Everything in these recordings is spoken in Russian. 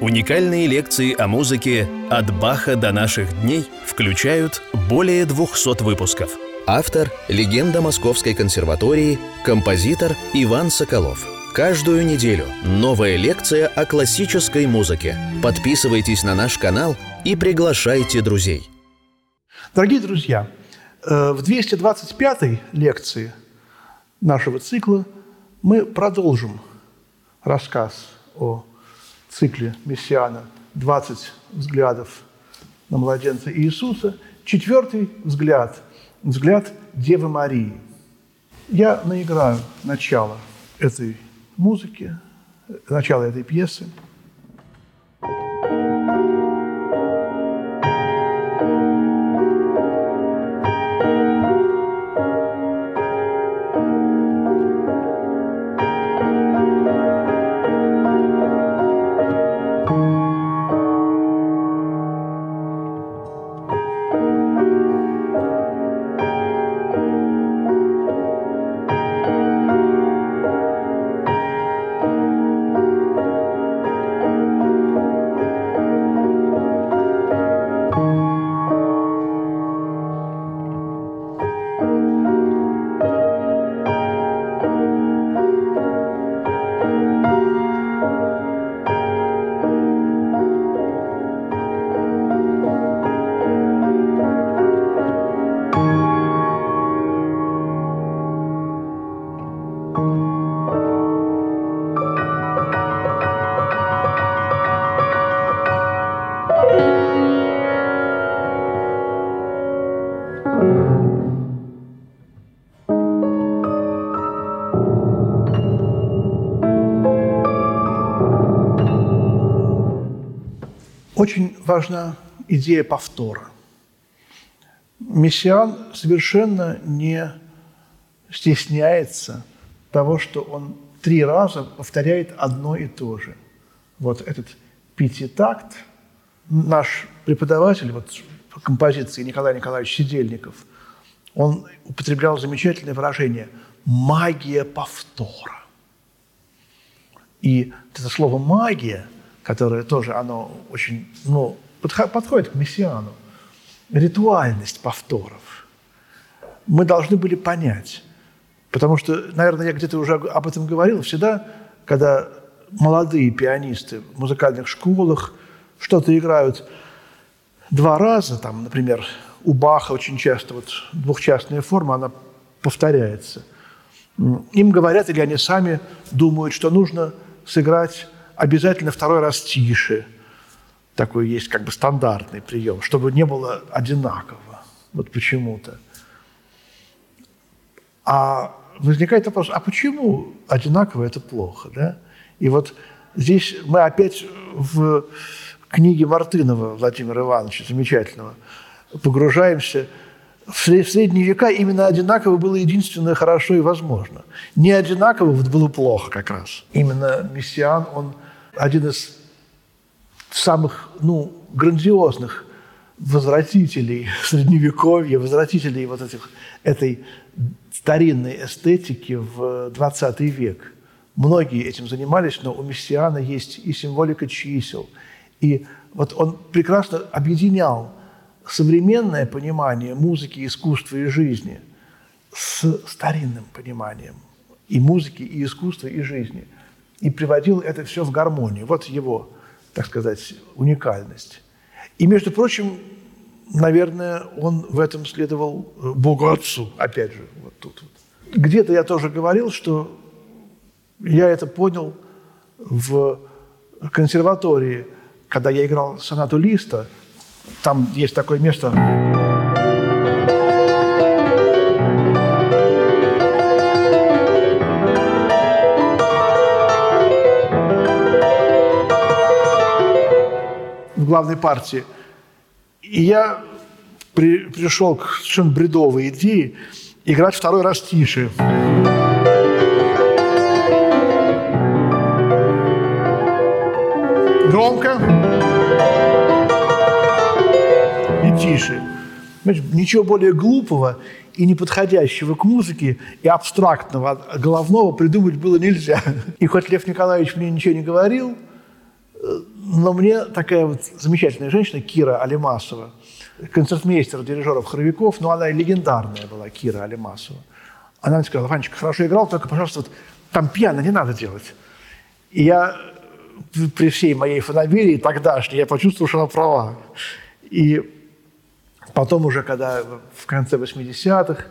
Уникальные лекции о музыке «От Баха до наших дней» включают более 200 выпусков. Автор – легенда Московской консерватории, композитор Иван Соколов. Каждую неделю новая лекция о классической музыке. Подписывайтесь на наш канал и приглашайте друзей. Дорогие друзья, э, в 225-й лекции нашего цикла мы продолжим рассказ о цикле Мессиана «20 взглядов на младенца Иисуса». Четвертый взгляд – взгляд Девы Марии. Я наиграю начало этой музыки, начало этой пьесы – Очень важна идея повтора. Мессиан совершенно не стесняется того, что он три раза повторяет одно и то же. Вот этот пятитакт, наш преподаватель вот, по композиции Николай Николаевич Сидельников, он употреблял замечательное выражение «магия повтора». И это слово «магия» – которое тоже, оно очень, ну, подходит к мессиану. Ритуальность повторов. Мы должны были понять, потому что, наверное, я где-то уже об этом говорил, всегда, когда молодые пианисты в музыкальных школах что-то играют два раза, там, например, у Баха очень часто вот двухчастная форма, она повторяется. Им говорят, или они сами думают, что нужно сыграть обязательно второй раз тише. Такой есть как бы стандартный прием, чтобы не было одинаково. Вот почему-то. А возникает вопрос, а почему одинаково это плохо? Да? И вот здесь мы опять в книге Мартынова Владимира Ивановича, замечательного, погружаемся – в средние века именно одинаково было единственное хорошо и возможно. Не одинаково было плохо как раз. Именно мессиан, он один из самых ну, грандиозных возвратителей Средневековья, возвратителей вот этих, этой старинной эстетики в 20 век. Многие этим занимались, но у Мессиана есть и символика чисел. И вот он прекрасно объединял современное понимание музыки, искусства и жизни с старинным пониманием и музыки, и искусства, и жизни – и приводил это все в гармонию. Вот его, так сказать, уникальность. И, между прочим, наверное, он в этом следовал э, Богу Отцу, опять же, вот тут вот. Где-то я тоже говорил, что я это понял в консерватории, когда я играл сонату Листа, там есть такое место главной партии. И я при, пришел к совершенно бредовой идее играть второй раз тише. Громко и тише. Значит, ничего более глупого и неподходящего к музыке и абстрактного, головного придумать было нельзя. И хоть Лев Николаевич мне ничего не говорил, Но мне такая вот замечательная женщина, Кира Алимасова, концертмейстер дирижеров хоровиков, но она и легендарная была, Кира Алимасова. Она мне сказала, Ванечка, хорошо играл, только, пожалуйста, вот, там пьяно не надо делать. И я при всей моей фанаберии тогдашней, я почувствовал, что она права. И потом уже, когда в конце 80-х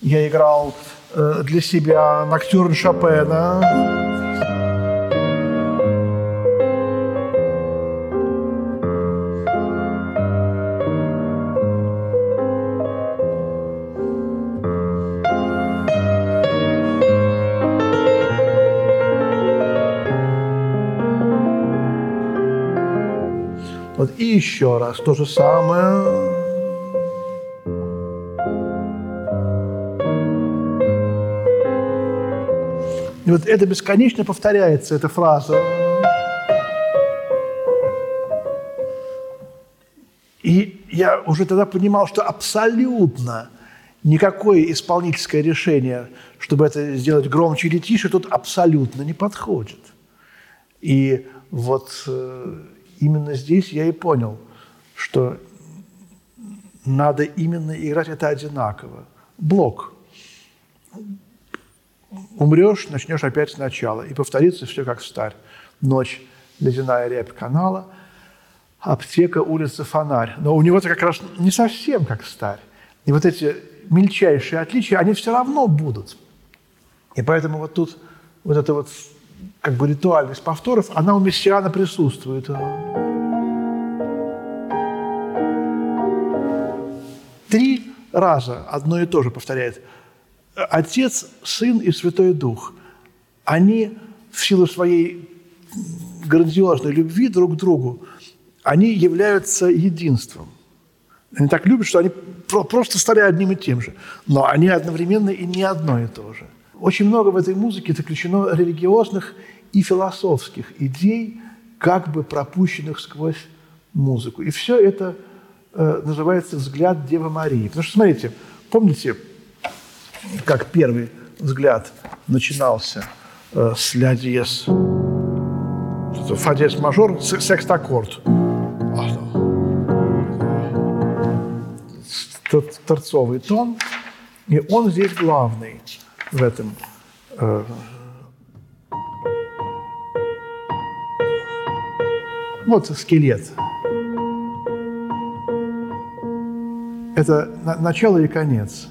я играл э, для себя Ноктюрн Шопена, еще раз то же самое. И вот это бесконечно повторяется, эта фраза. И я уже тогда понимал, что абсолютно никакое исполнительское решение, чтобы это сделать громче или тише, тут абсолютно не подходит. И вот э, именно здесь я и понял, что надо именно играть это одинаково. Блок. Умрешь, начнешь опять сначала. И повторится все как старь. Ночь, ледяная рябь канала, аптека, улица, фонарь. Но у него это как раз не совсем как старь. И вот эти мельчайшие отличия, они все равно будут. И поэтому вот тут вот это вот как бы ритуальность повторов, она у мессиана присутствует. Три раза одно и то же повторяет. Отец, Сын и Святой Дух. Они в силу своей грандиозной любви друг к другу, они являются единством. Они так любят, что они просто стали одним и тем же. Но они одновременно и не одно и то же – очень много в этой музыке заключено религиозных и философских идей, как бы пропущенных сквозь музыку. И все это э, называется взгляд Девы Марии. Потому что, смотрите, помните, как первый взгляд начинался э, с ля диез, фа диез мажор, секстаккорд. Торцовый тон, и он здесь главный – в этом э, вот скелет. Это начало и конец.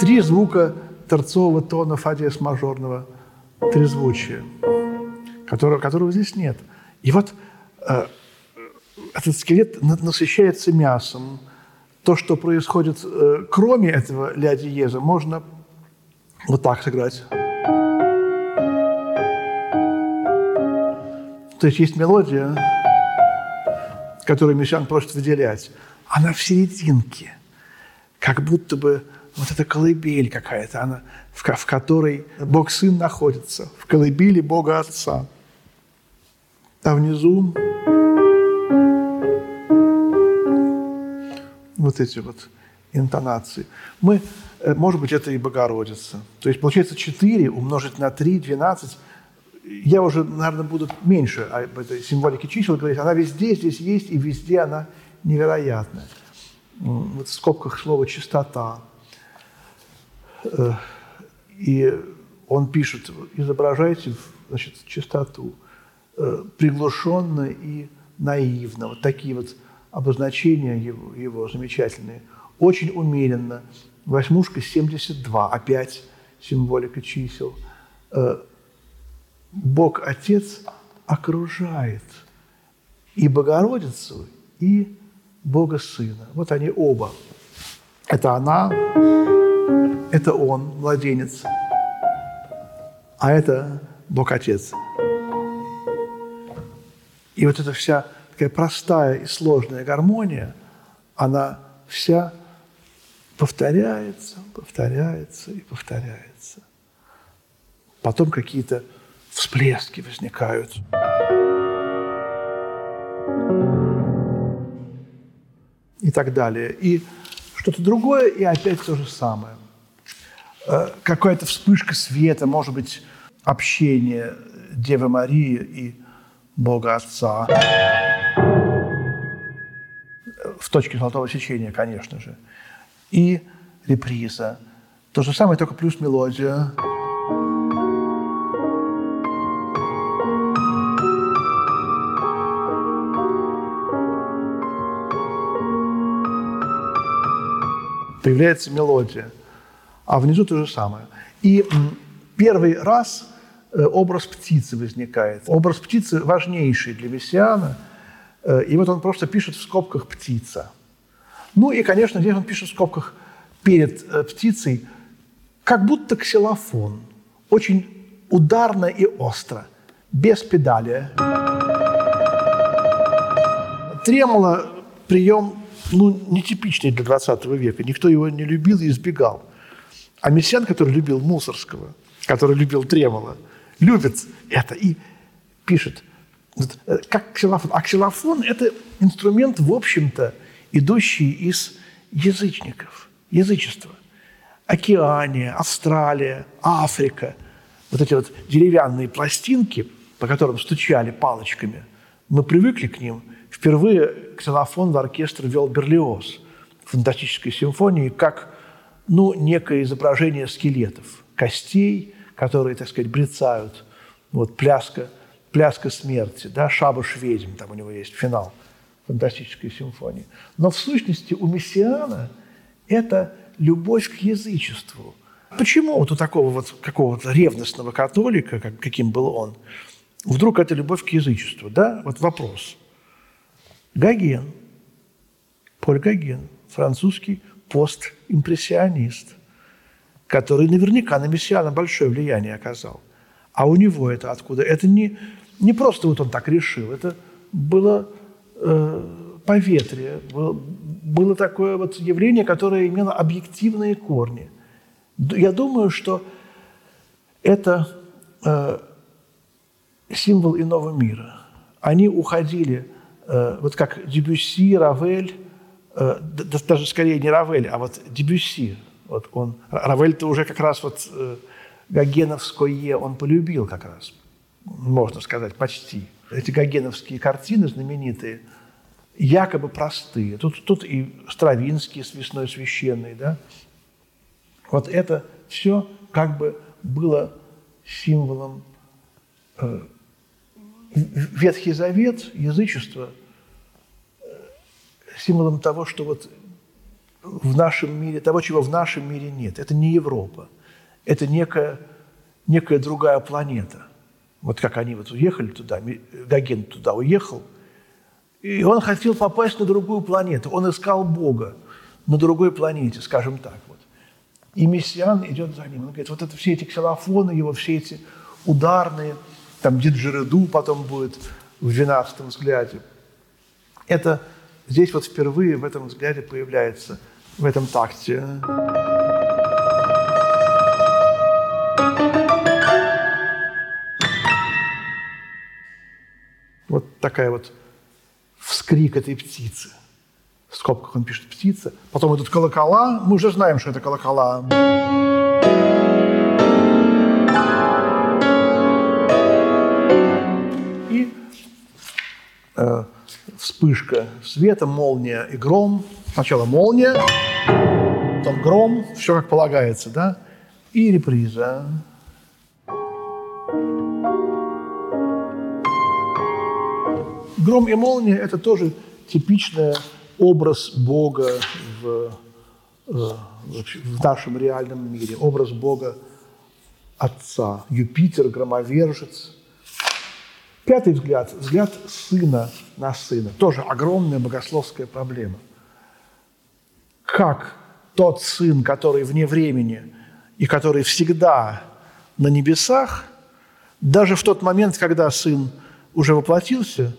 Три звука торцового тона фа диез мажорного трезвучия, которого, которого здесь нет. И вот э, этот скелет насыщается мясом. То, что происходит э, кроме этого ля диеза, можно вот так сыграть. То есть есть мелодия, которую Мещан просит выделять. Она в серединке, как будто бы вот эта колыбель какая-то, она, в, в которой Бог Сын находится, в колыбели Бога Отца. А внизу вот эти вот интонации. Мы может быть, это и Богородица. То есть, получается, 4 умножить на 3, 12. Я уже, наверное, буду меньше об этой символике чисел говорить. Она везде здесь есть, и везде она невероятная. Вот в скобках слово «чистота». Э, и он пишет, изображайте значит, чистоту, э, приглушенно и наивно. Вот такие вот обозначения его, его замечательные. Очень умеренно – Восьмушка 72, опять символика чисел. Э, Бог Отец окружает и Богородицу, и Бога Сына. Вот они оба. Это она, это он, младенец, а это Бог Отец. И вот эта вся такая простая и сложная гармония, она вся повторяется, повторяется и повторяется. Потом какие-то всплески возникают. И так далее. И что-то другое, и опять то же самое. Э, какая-то вспышка света, может быть, общение Девы Марии и Бога Отца. В точке золотого сечения, конечно же. И реприза. То же самое, только плюс мелодия. Появляется мелодия. А внизу то же самое. И первый раз э, образ птицы возникает. Образ птицы важнейший для Мессиана. Э, и вот он просто пишет в скобках «птица». Ну и, конечно, здесь он пишет в скобках перед э, птицей, как будто ксилофон. Очень ударно и остро, без педали. Тремоло – прием ну, нетипичный для 20 века. Никто его не любил и избегал. А Мессиан, который любил Мусорского, который любил Тремоло, любит это и пишет, э, как ксилофон. А ксилофон – это инструмент, в общем-то, идущий из язычников, язычества. Океания, Австралия, Африка. Вот эти вот деревянные пластинки, по которым стучали палочками, мы привыкли к ним. Впервые ксилофон в оркестр вел Берлиоз фантастической симфонии как ну, некое изображение скелетов, костей, которые, так сказать, брецают. Вот пляска, пляска смерти, да, шабаш ведьм, там у него есть финал фантастической симфонии. Но в сущности у Мессиана это любовь к язычеству. Почему вот у такого вот какого-то ревностного католика, как, каким был он, вдруг это любовь к язычеству? Да? Вот вопрос. Гоген, Поль Гоген, французский постимпрессионист, который наверняка на Мессиана большое влияние оказал. А у него это откуда? Это не, не просто вот он так решил, это было поветрие, было, такое вот явление, которое имело объективные корни. Я думаю, что это э, символ иного мира. Они уходили, э, вот как Дебюсси, Равель, Э, даже скорее не Равель, а вот Дебюсси. Вот он, Равель-то уже как раз вот э, Гогеновское он полюбил как раз, можно сказать, почти. Эти гогеновские картины знаменитые, якобы простые. Тут, тут и Стравинский с «Весной священной», да? Вот это все как бы было символом э, Ветхий Завет, язычество – символом того, что вот в нашем мире, того, чего в нашем мире нет. Это не Европа. Это некая, некая другая планета. Вот как они вот уехали туда, Гоген туда уехал, и он хотел попасть на другую планету. Он искал Бога на другой планете, скажем так. Вот. И мессиан идет за ним. Он говорит, вот это все эти ксилофоны его, все эти ударные, там диджереду потом будет в 12 взгляде. Это Здесь вот впервые в этом взгляде появляется, в этом такте. Вот такая вот вскрик этой птицы. В скобках он пишет «птица». Потом идут колокола. Мы уже знаем, что это колокола. И э, вспышка света, молния и гром. Сначала молния, потом гром, все как полагается, да? И реприза. Гром и молния – это тоже типичный образ Бога в, в нашем реальном мире, образ Бога Отца. Юпитер, громовержец – Пятый взгляд – взгляд сына на сына. Тоже огромная богословская проблема. Как тот сын, который вне времени и который всегда на небесах, даже в тот момент, когда сын уже воплотился,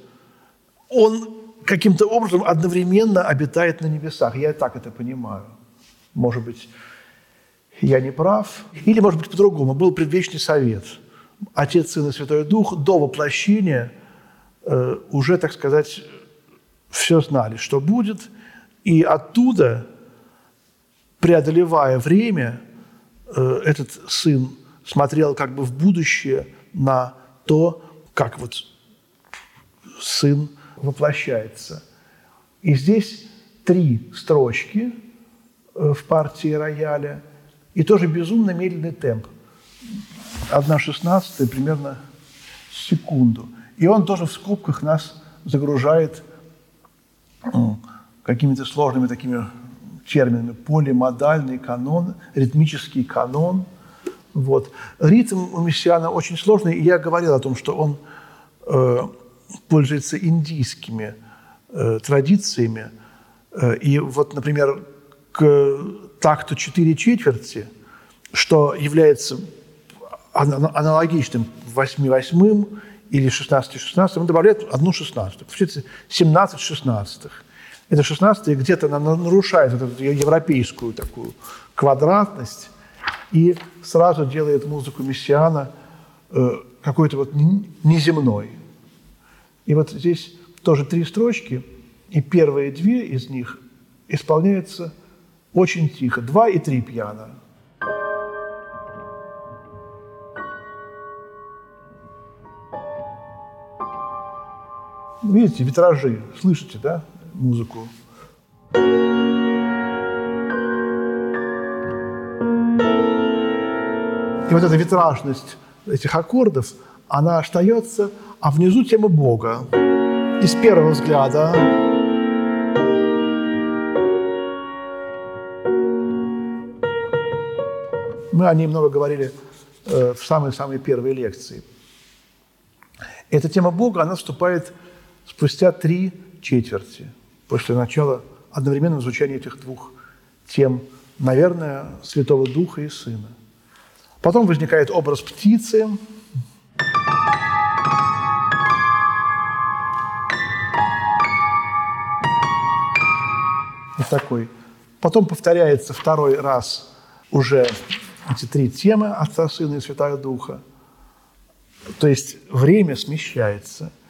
он каким-то образом одновременно обитает на небесах. Я так это понимаю. Может быть, я не прав. Или, может быть, по-другому. Был предвечный совет – Отец, Сын и Святой Дух до воплощения э, уже, так сказать, все знали, что будет, и оттуда, преодолевая время, э, этот сын смотрел как бы в будущее на то, как вот Сын воплощается. И здесь три строчки э, в партии рояля и тоже безумно медленный темп. Одна шестнадцатая примерно секунду. И он тоже в скобках нас загружает какими-то сложными такими терминами. Полимодальный канон, ритмический канон. Вот. Ритм у Мессиана очень сложный, и я говорил о том, что он э, пользуется индийскими э, традициями. Э, и вот, например, к такту четыре четверти, что является аналогичным восьми восьмым или 16 шестнадцатым, он добавляет одну шестнадцатую. Получается 17 шестнадцатых. Это шестнадцатая где-то нарушает эту европейскую такую квадратность и сразу делает музыку Мессиана э, какой-то вот неземной. И вот здесь тоже три строчки, и первые две из них исполняются очень тихо. Два и три пьяно. Видите, витражи, слышите, да, музыку? И вот эта витражность этих аккордов, она остается, а внизу тема Бога. И с первого взгляда мы о ней много говорили э, в самой-самой первой лекции. Эта тема Бога, она вступает спустя три четверти после начала одновременного звучания этих двух тем, наверное, Святого Духа и Сына. Потом возникает образ птицы, вот такой. Потом повторяется второй раз уже эти три темы Отца, Сына и Святого Духа. То есть время смещается –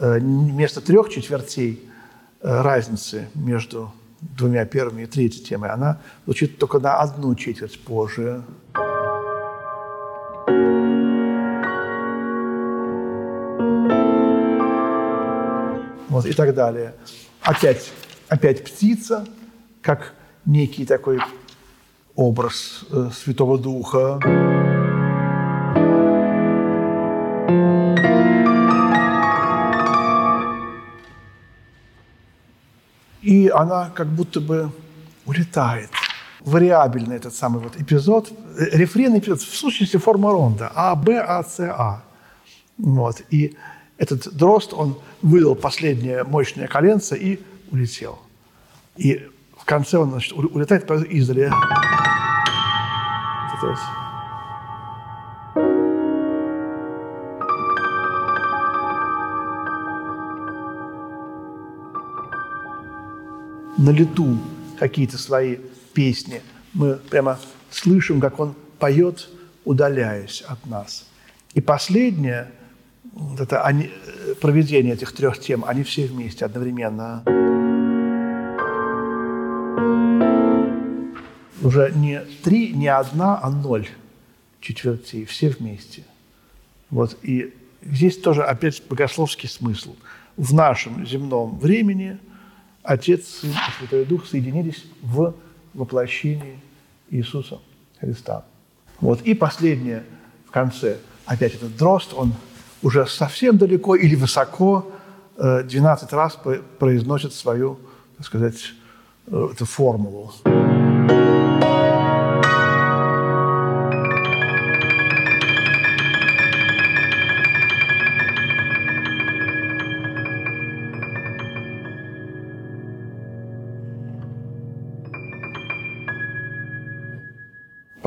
Э, вместо трех четвертей э, разницы между двумя первыми и третьей темой, она звучит только на одну четверть позже. Вот, и так далее. Опять, опять птица, как некий такой образ э, Святого Духа. и она как будто бы улетает. Вариабельный этот самый вот эпизод, рефрен эпизод, в сущности форма ронда, А, Б, А, С, А. Вот. И этот дрозд, он выдал последнее мощное коленце и улетел. И в конце он значит, улетает издали. Вот это на лету какие-то свои песни. Мы прямо слышим, как он поет, удаляясь от нас. И последнее, вот это они, проведение этих трех тем, они все вместе одновременно. Уже не три, не одна, а ноль четвертей, все вместе. Вот, и здесь тоже опять богословский смысл. В нашем земном времени – Отец, Сын и Святой Дух соединились в воплощении Иисуса Христа. Вот. И последнее в конце. Опять этот дрозд, он уже совсем далеко или высоко 12 э, раз произносит свою, так сказать, эту формулу.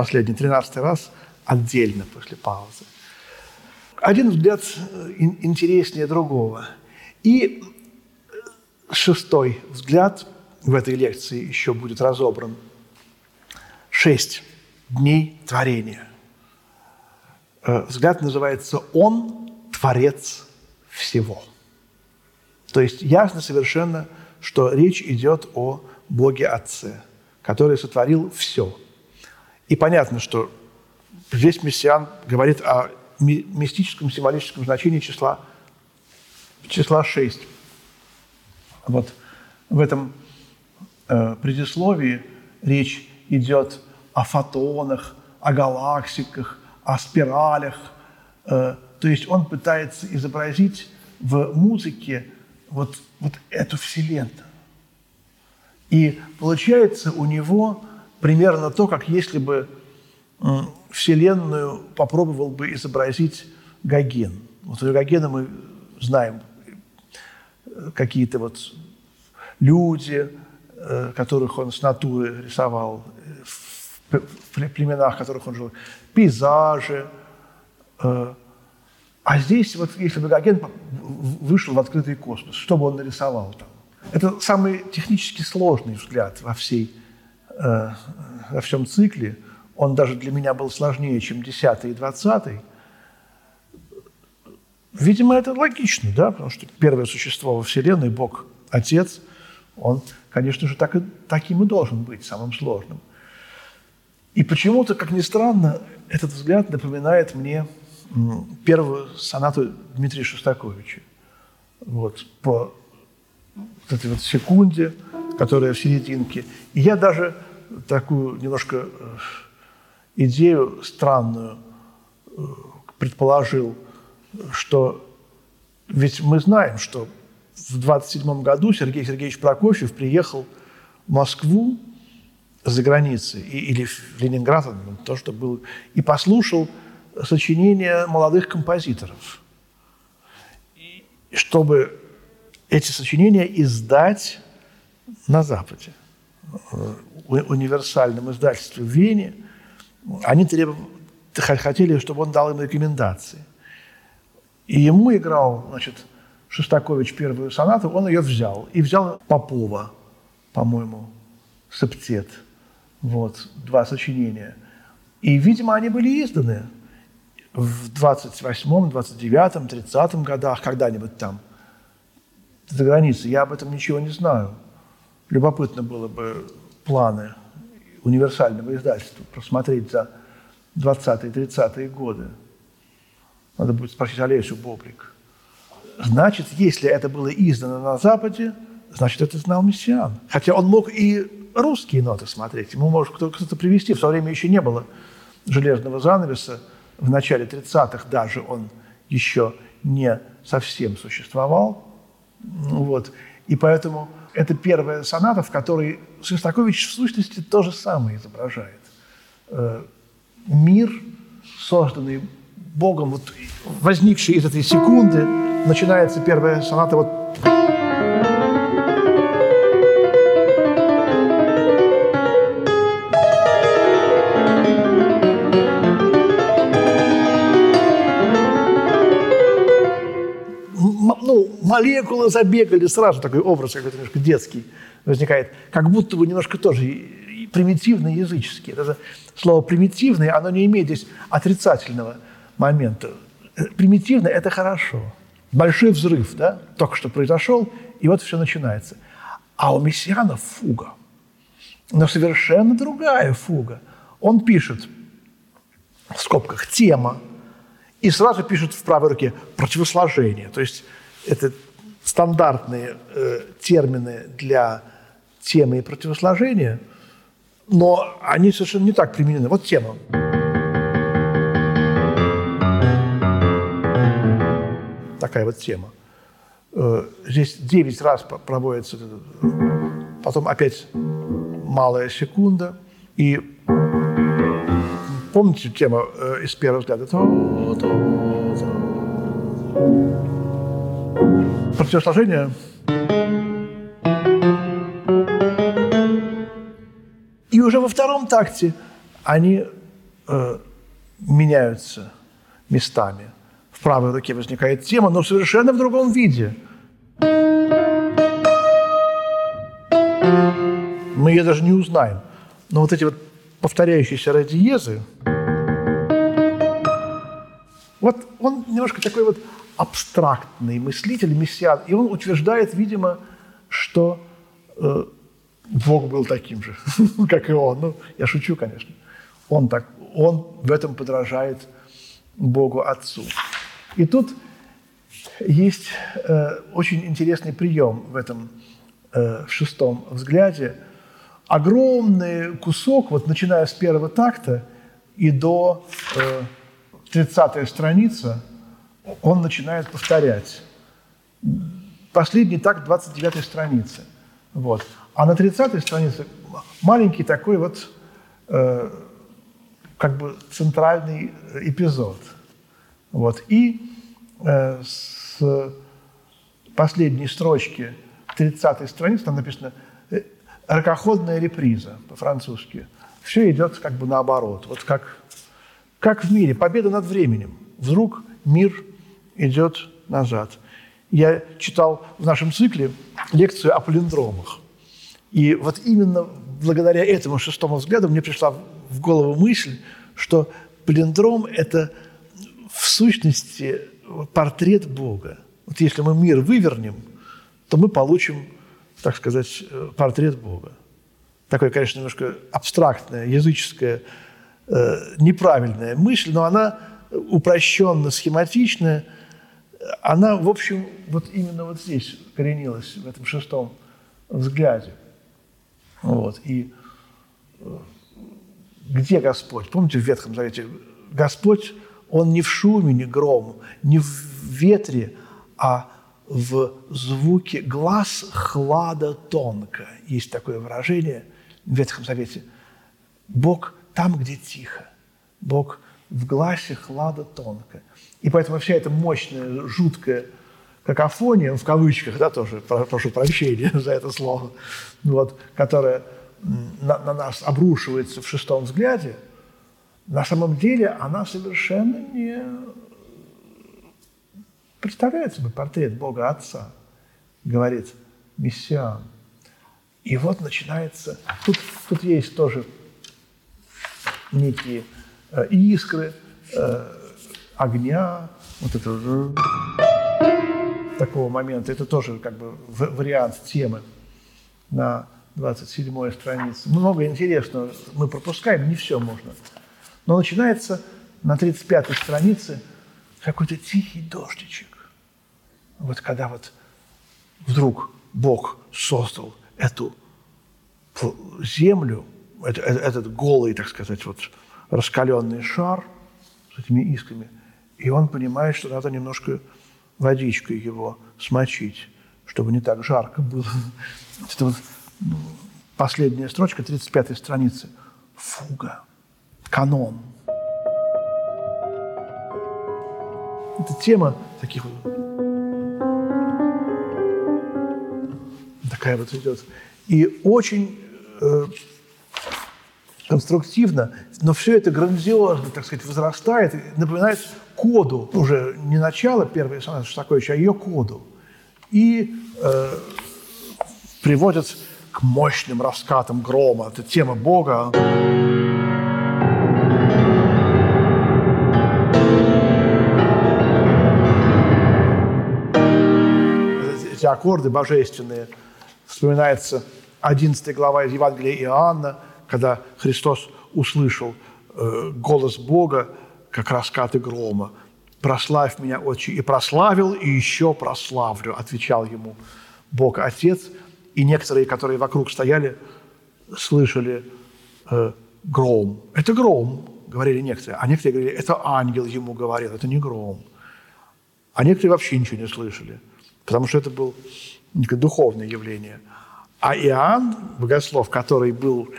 последний, тринадцатый раз, отдельно после паузы. Один взгляд э, интереснее другого. И шестой взгляд в этой лекции еще будет разобран. Шесть дней творения. Э, взгляд называется «Он – Творец всего». То есть ясно совершенно, что речь идет о Боге Отце, который сотворил все – и понятно, что здесь мессиан говорит о мистическом, символическом значении числа числа 6. Вот в этом э, предисловии речь идет о фотонах, о галактиках, о спиралях. Э, то есть он пытается изобразить в музыке вот, вот эту вселенную. И получается у него примерно то, как если бы Вселенную попробовал бы изобразить Гоген. Вот у Гогена мы знаем какие-то вот люди, э, которых он с натуры рисовал, в племенах, в которых он жил, пейзажи. Э. А здесь, вот если бы Гоген вышел в открытый космос, что бы он нарисовал там? Это самый технически сложный взгляд во, всей, э, во всем цикле. Он даже для меня был сложнее, чем 10 и 20. Видимо, это логично, да, потому что первое существо во Вселенной, Бог, Отец, он, конечно же, так и, таким и должен быть, самым сложным. И почему-то, как ни странно, этот взгляд напоминает мне первую сонату Дмитрия Шостаковича. Вот, по вот этой вот секунде, которая в серединке. И я даже такую немножко э, идею странную э, предположил, что ведь мы знаем, что в 27 году Сергей Сергеевич Прокофьев приехал в Москву за границей, или в Ленинград, то, что было, и послушал сочинения молодых композиторов, чтобы эти сочинения издать на Западе. В универсальном издательстве в Вене они требовали, хотели, чтобы он дал им рекомендации. И ему играл, значит, Шостакович первую сонату, он ее взял. И взял Попова, по-моему, септет. Вот, два сочинения. И, видимо, они были изданы в 28-м, 29-м, 30-м годах, когда-нибудь там – за границей. Я об этом ничего не знаю. Любопытно было бы планы универсального издательства просмотреть за 20-30-е годы. Надо будет спросить Олесю Бобрик. Значит, если это было издано на Западе, значит, это знал Мессиан. Хотя он мог и русские ноты смотреть. Ему может кто-то привести. В то время еще не было железного занавеса. В начале 30-х даже он еще не совсем существовал. Вот. И поэтому это первая соната, в которой Шостакович в сущности то же самое изображает. Э, мир, созданный Богом, вот, возникший из этой секунды, начинается первая соната вот молекулы забегали, сразу такой образ какой-то немножко детский возникает, как будто бы немножко тоже примитивный, языческий. Это слово «примитивный», оно не имеет здесь отрицательного момента. Примитивно – это хорошо. Большой взрыв, да, только что произошел, и вот все начинается. А у Мессиана фуга. Но совершенно другая фуга. Он пишет, в скобках, тема, и сразу пишет в правой руке противосложение. То есть это стандартные э, термины для темы и противосложения, но они совершенно не так применены. Вот тема. Такая вот тема. Э, здесь 9 раз проводится, потом опять малая секунда. И помните тему э, из первого взгляда? противосложение И уже во втором такте они э, меняются местами. Правой руке возникает тема, но совершенно в другом виде. Мы ее даже не узнаем. Но вот эти вот повторяющиеся радиезы, вот он немножко такой вот абстрактный мыслитель, мессиан, и он утверждает, видимо, что э, Бог был таким же, как и он. Ну, я шучу, конечно. Он, так, он в этом подражает Богу Отцу. И тут Есть э, очень интересный прием в этом э, в шестом взгляде. Огромный кусок, вот начиная с первого такта и до э, 30 страница, он начинает повторять. Последний такт 29 страницы. Вот. А на 30 странице маленький такой вот э, как бы центральный эпизод. Вот. И э, с последней строчки 30 страницы там написано э, «ракоходная реприза» по-французски. Все идет как бы наоборот. Вот как, как в мире. Победа над временем. Вдруг мир идет назад. Я читал в нашем цикле лекцию о палиндромах. И вот именно благодаря этому шестому взгляду мне пришла в голову мысль, что палиндром – это в сущности портрет Бога. Вот если мы мир вывернем, то мы получим, так сказать, портрет Бога. Такое, конечно, немножко абстрактная, языческая, э, неправильная мысль, но она упрощенно, схематичная, она, в общем, вот именно вот здесь коренилась, в этом шестом взгляде. Вот. И э, где Господь? Помните в Ветхом Завете? Господь, Он не в шуме, не гром, не в ветре, а в звуке глаз хлада тонко. Есть такое выражение в Ветхом Завете. Бог там, где тихо. Бог в гласе хлада тонко. И поэтому вся эта мощная, жуткая какофония, в кавычках, да, тоже прошу прощения за это слово, вот, которая на, на нас обрушивается в шестом взгляде, на самом деле она совершенно не представляет собой портрет Бога Отца, говорит Мессиан. И вот начинается, тут, тут есть тоже некие э, искры, э, огня, вот это такого момента. Это тоже как бы вариант темы на 27 странице. Много интересного мы пропускаем, не все можно. Но начинается на 35 странице какой-то тихий дождичек. Вот когда вот вдруг Бог создал эту землю, этот голый, так сказать, вот раскаленный шар с этими искрами, и он понимает, что надо немножко водичкой его смочить, чтобы не так жарко было. Это вот последняя строчка 35 страницы. Фуга. Канон. Это тема таких вот такая вот идет. И очень э, конструктивно, но все это грандиозно, так сказать, возрастает, напоминает коду, уже не начало первой сонаты Шостаковича, а ее коду. И э, приводят к мощным раскатам грома. Это тема Бога. Аккорды божественные. Вспоминается 11 глава из Евангелия Иоанна, когда Христос услышал э, голос Бога, как раскаты грома. «Прославь меня, Отче!» И прославил, и еще прославлю, отвечал ему Бог Отец – и некоторые, которые вокруг стояли, слышали э, гром. Это гром, говорили некоторые. А некоторые говорили, это ангел ему говорил, это не гром. А некоторые вообще ничего не слышали, потому что это было духовное явление. А Иоанн, богослов, который был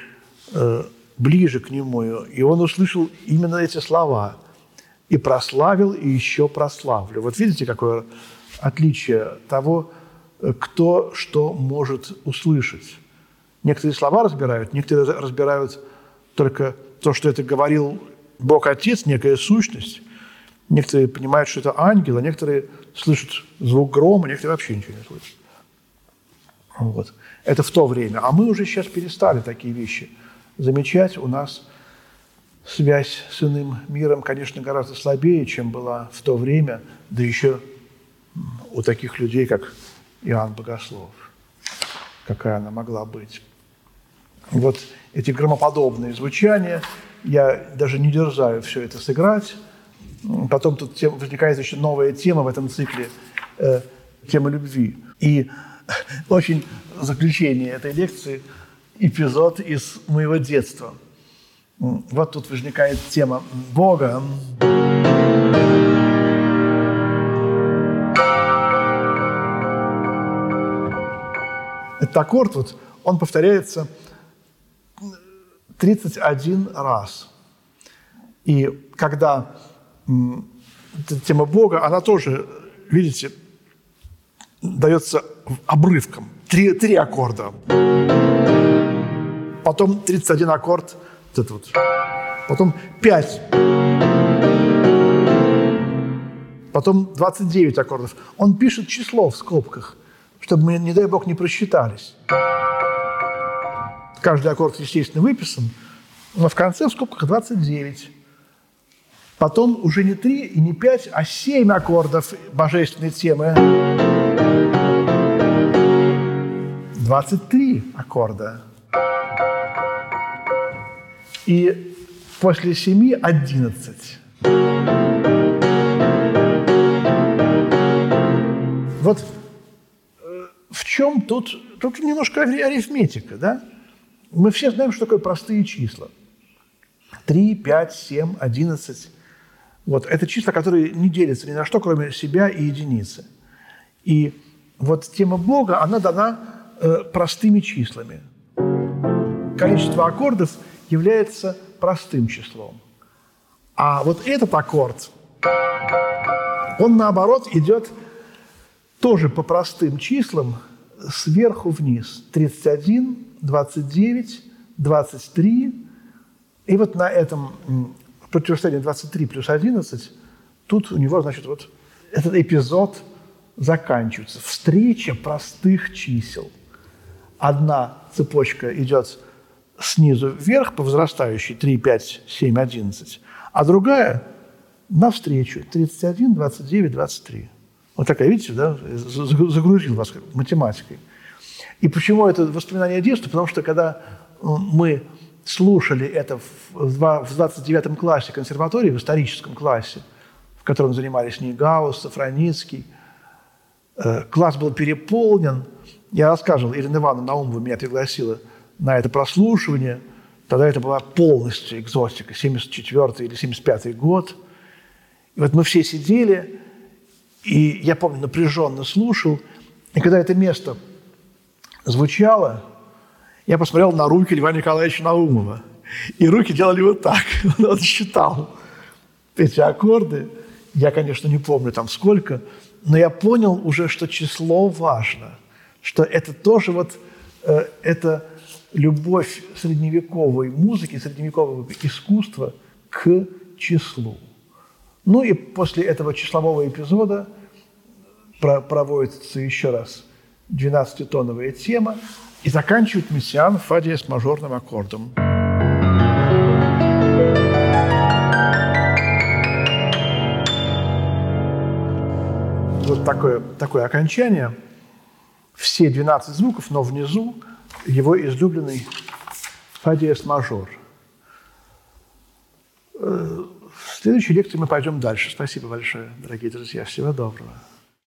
э, ближе к нему, и он услышал именно эти слова. «И прославил, и еще прославлю». Вот видите, какое отличие того, кто что может услышать. Некоторые слова разбирают, некоторые разбирают только то, что это говорил Бог Отец, некая сущность. Некоторые понимают, что это ангел, а некоторые слышат звук грома, некоторые вообще ничего не слышат. Вот. Это в то время. А мы уже сейчас перестали такие вещи замечать. У нас связь с иным миром, конечно, гораздо слабее, чем была в то время, да еще у таких людей, как Иоанн Богослов. Какая она могла быть. Вот эти громоподобные звучания, я даже не дерзаю все это сыграть. Потом тут возникает еще новая тема в этом цикле э, тема любви. И очень заключение этой лекции эпизод из моего детства. Вот тут возникает тема Бога. Этот аккорд, вот, он повторяется 31 раз. И когда тема Бога, она тоже, видите, дается обрывком. Три, три аккорда. Потом 31 аккорд, вот это вот. Потом 5. Потом 29 аккордов. Он пишет число в скобках, чтобы мы, не дай бог, не просчитались. Каждый аккорд, естественно, выписан, но в конце в скобках 29. Потом уже не 3 и не 5, а 7 аккордов божественной темы. 23 аккорда. И после 7 – 11. Вот э, в чем тут, тут немножко арифметика, да? Мы все знаем, что такое простые числа. 3, 5, 7, 11. Вот это числа, которые не делятся ни на что, кроме себя и единицы. И вот тема Бога, она дана э, простыми числами. Количество аккордов является простым числом. А вот этот аккорд, он наоборот идет тоже по простым числам сверху вниз. 31, 29, 23. И вот на этом противостоянии 23 плюс 11, тут у него, значит, вот этот эпизод заканчивается. Встреча простых чисел. Одна цепочка идет снизу вверх по возрастающей 3, 5, 7, 11, а другая навстречу 31, 29, 23. Вот такая, видите, да, загрузил вас математикой. И почему это воспоминание детства? Потому что когда мы слушали это в 29 классе консерватории, в историческом классе, в котором занимались Нейгаус, Сафраницкий, э, класс был переполнен. Я рассказывал, Ирина Ивановна Наумова меня пригласила на это прослушивание. Тогда это была полностью экзотика, 74 или 75 год. И вот мы все сидели, и я помню, напряженно слушал. И когда это место звучало, я посмотрел на руки Льва Николаевича Наумова. И руки делали вот так. Он считал эти аккорды. Я, конечно, не помню там сколько, но я понял уже, что число важно, что это тоже вот э, это любовь средневековой музыки, средневекового искусства к числу. Ну и после этого числового эпизода проводится еще раз 12-тоновая тема, и заканчивает Мессиан фадия с мажорным аккордом. Вот такое, такое окончание. Все 12 звуков, но внизу его излюбленный фадия с мажор. Э, в следующей лекции мы пойдем дальше. Спасибо большое, дорогие друзья. Всего доброго.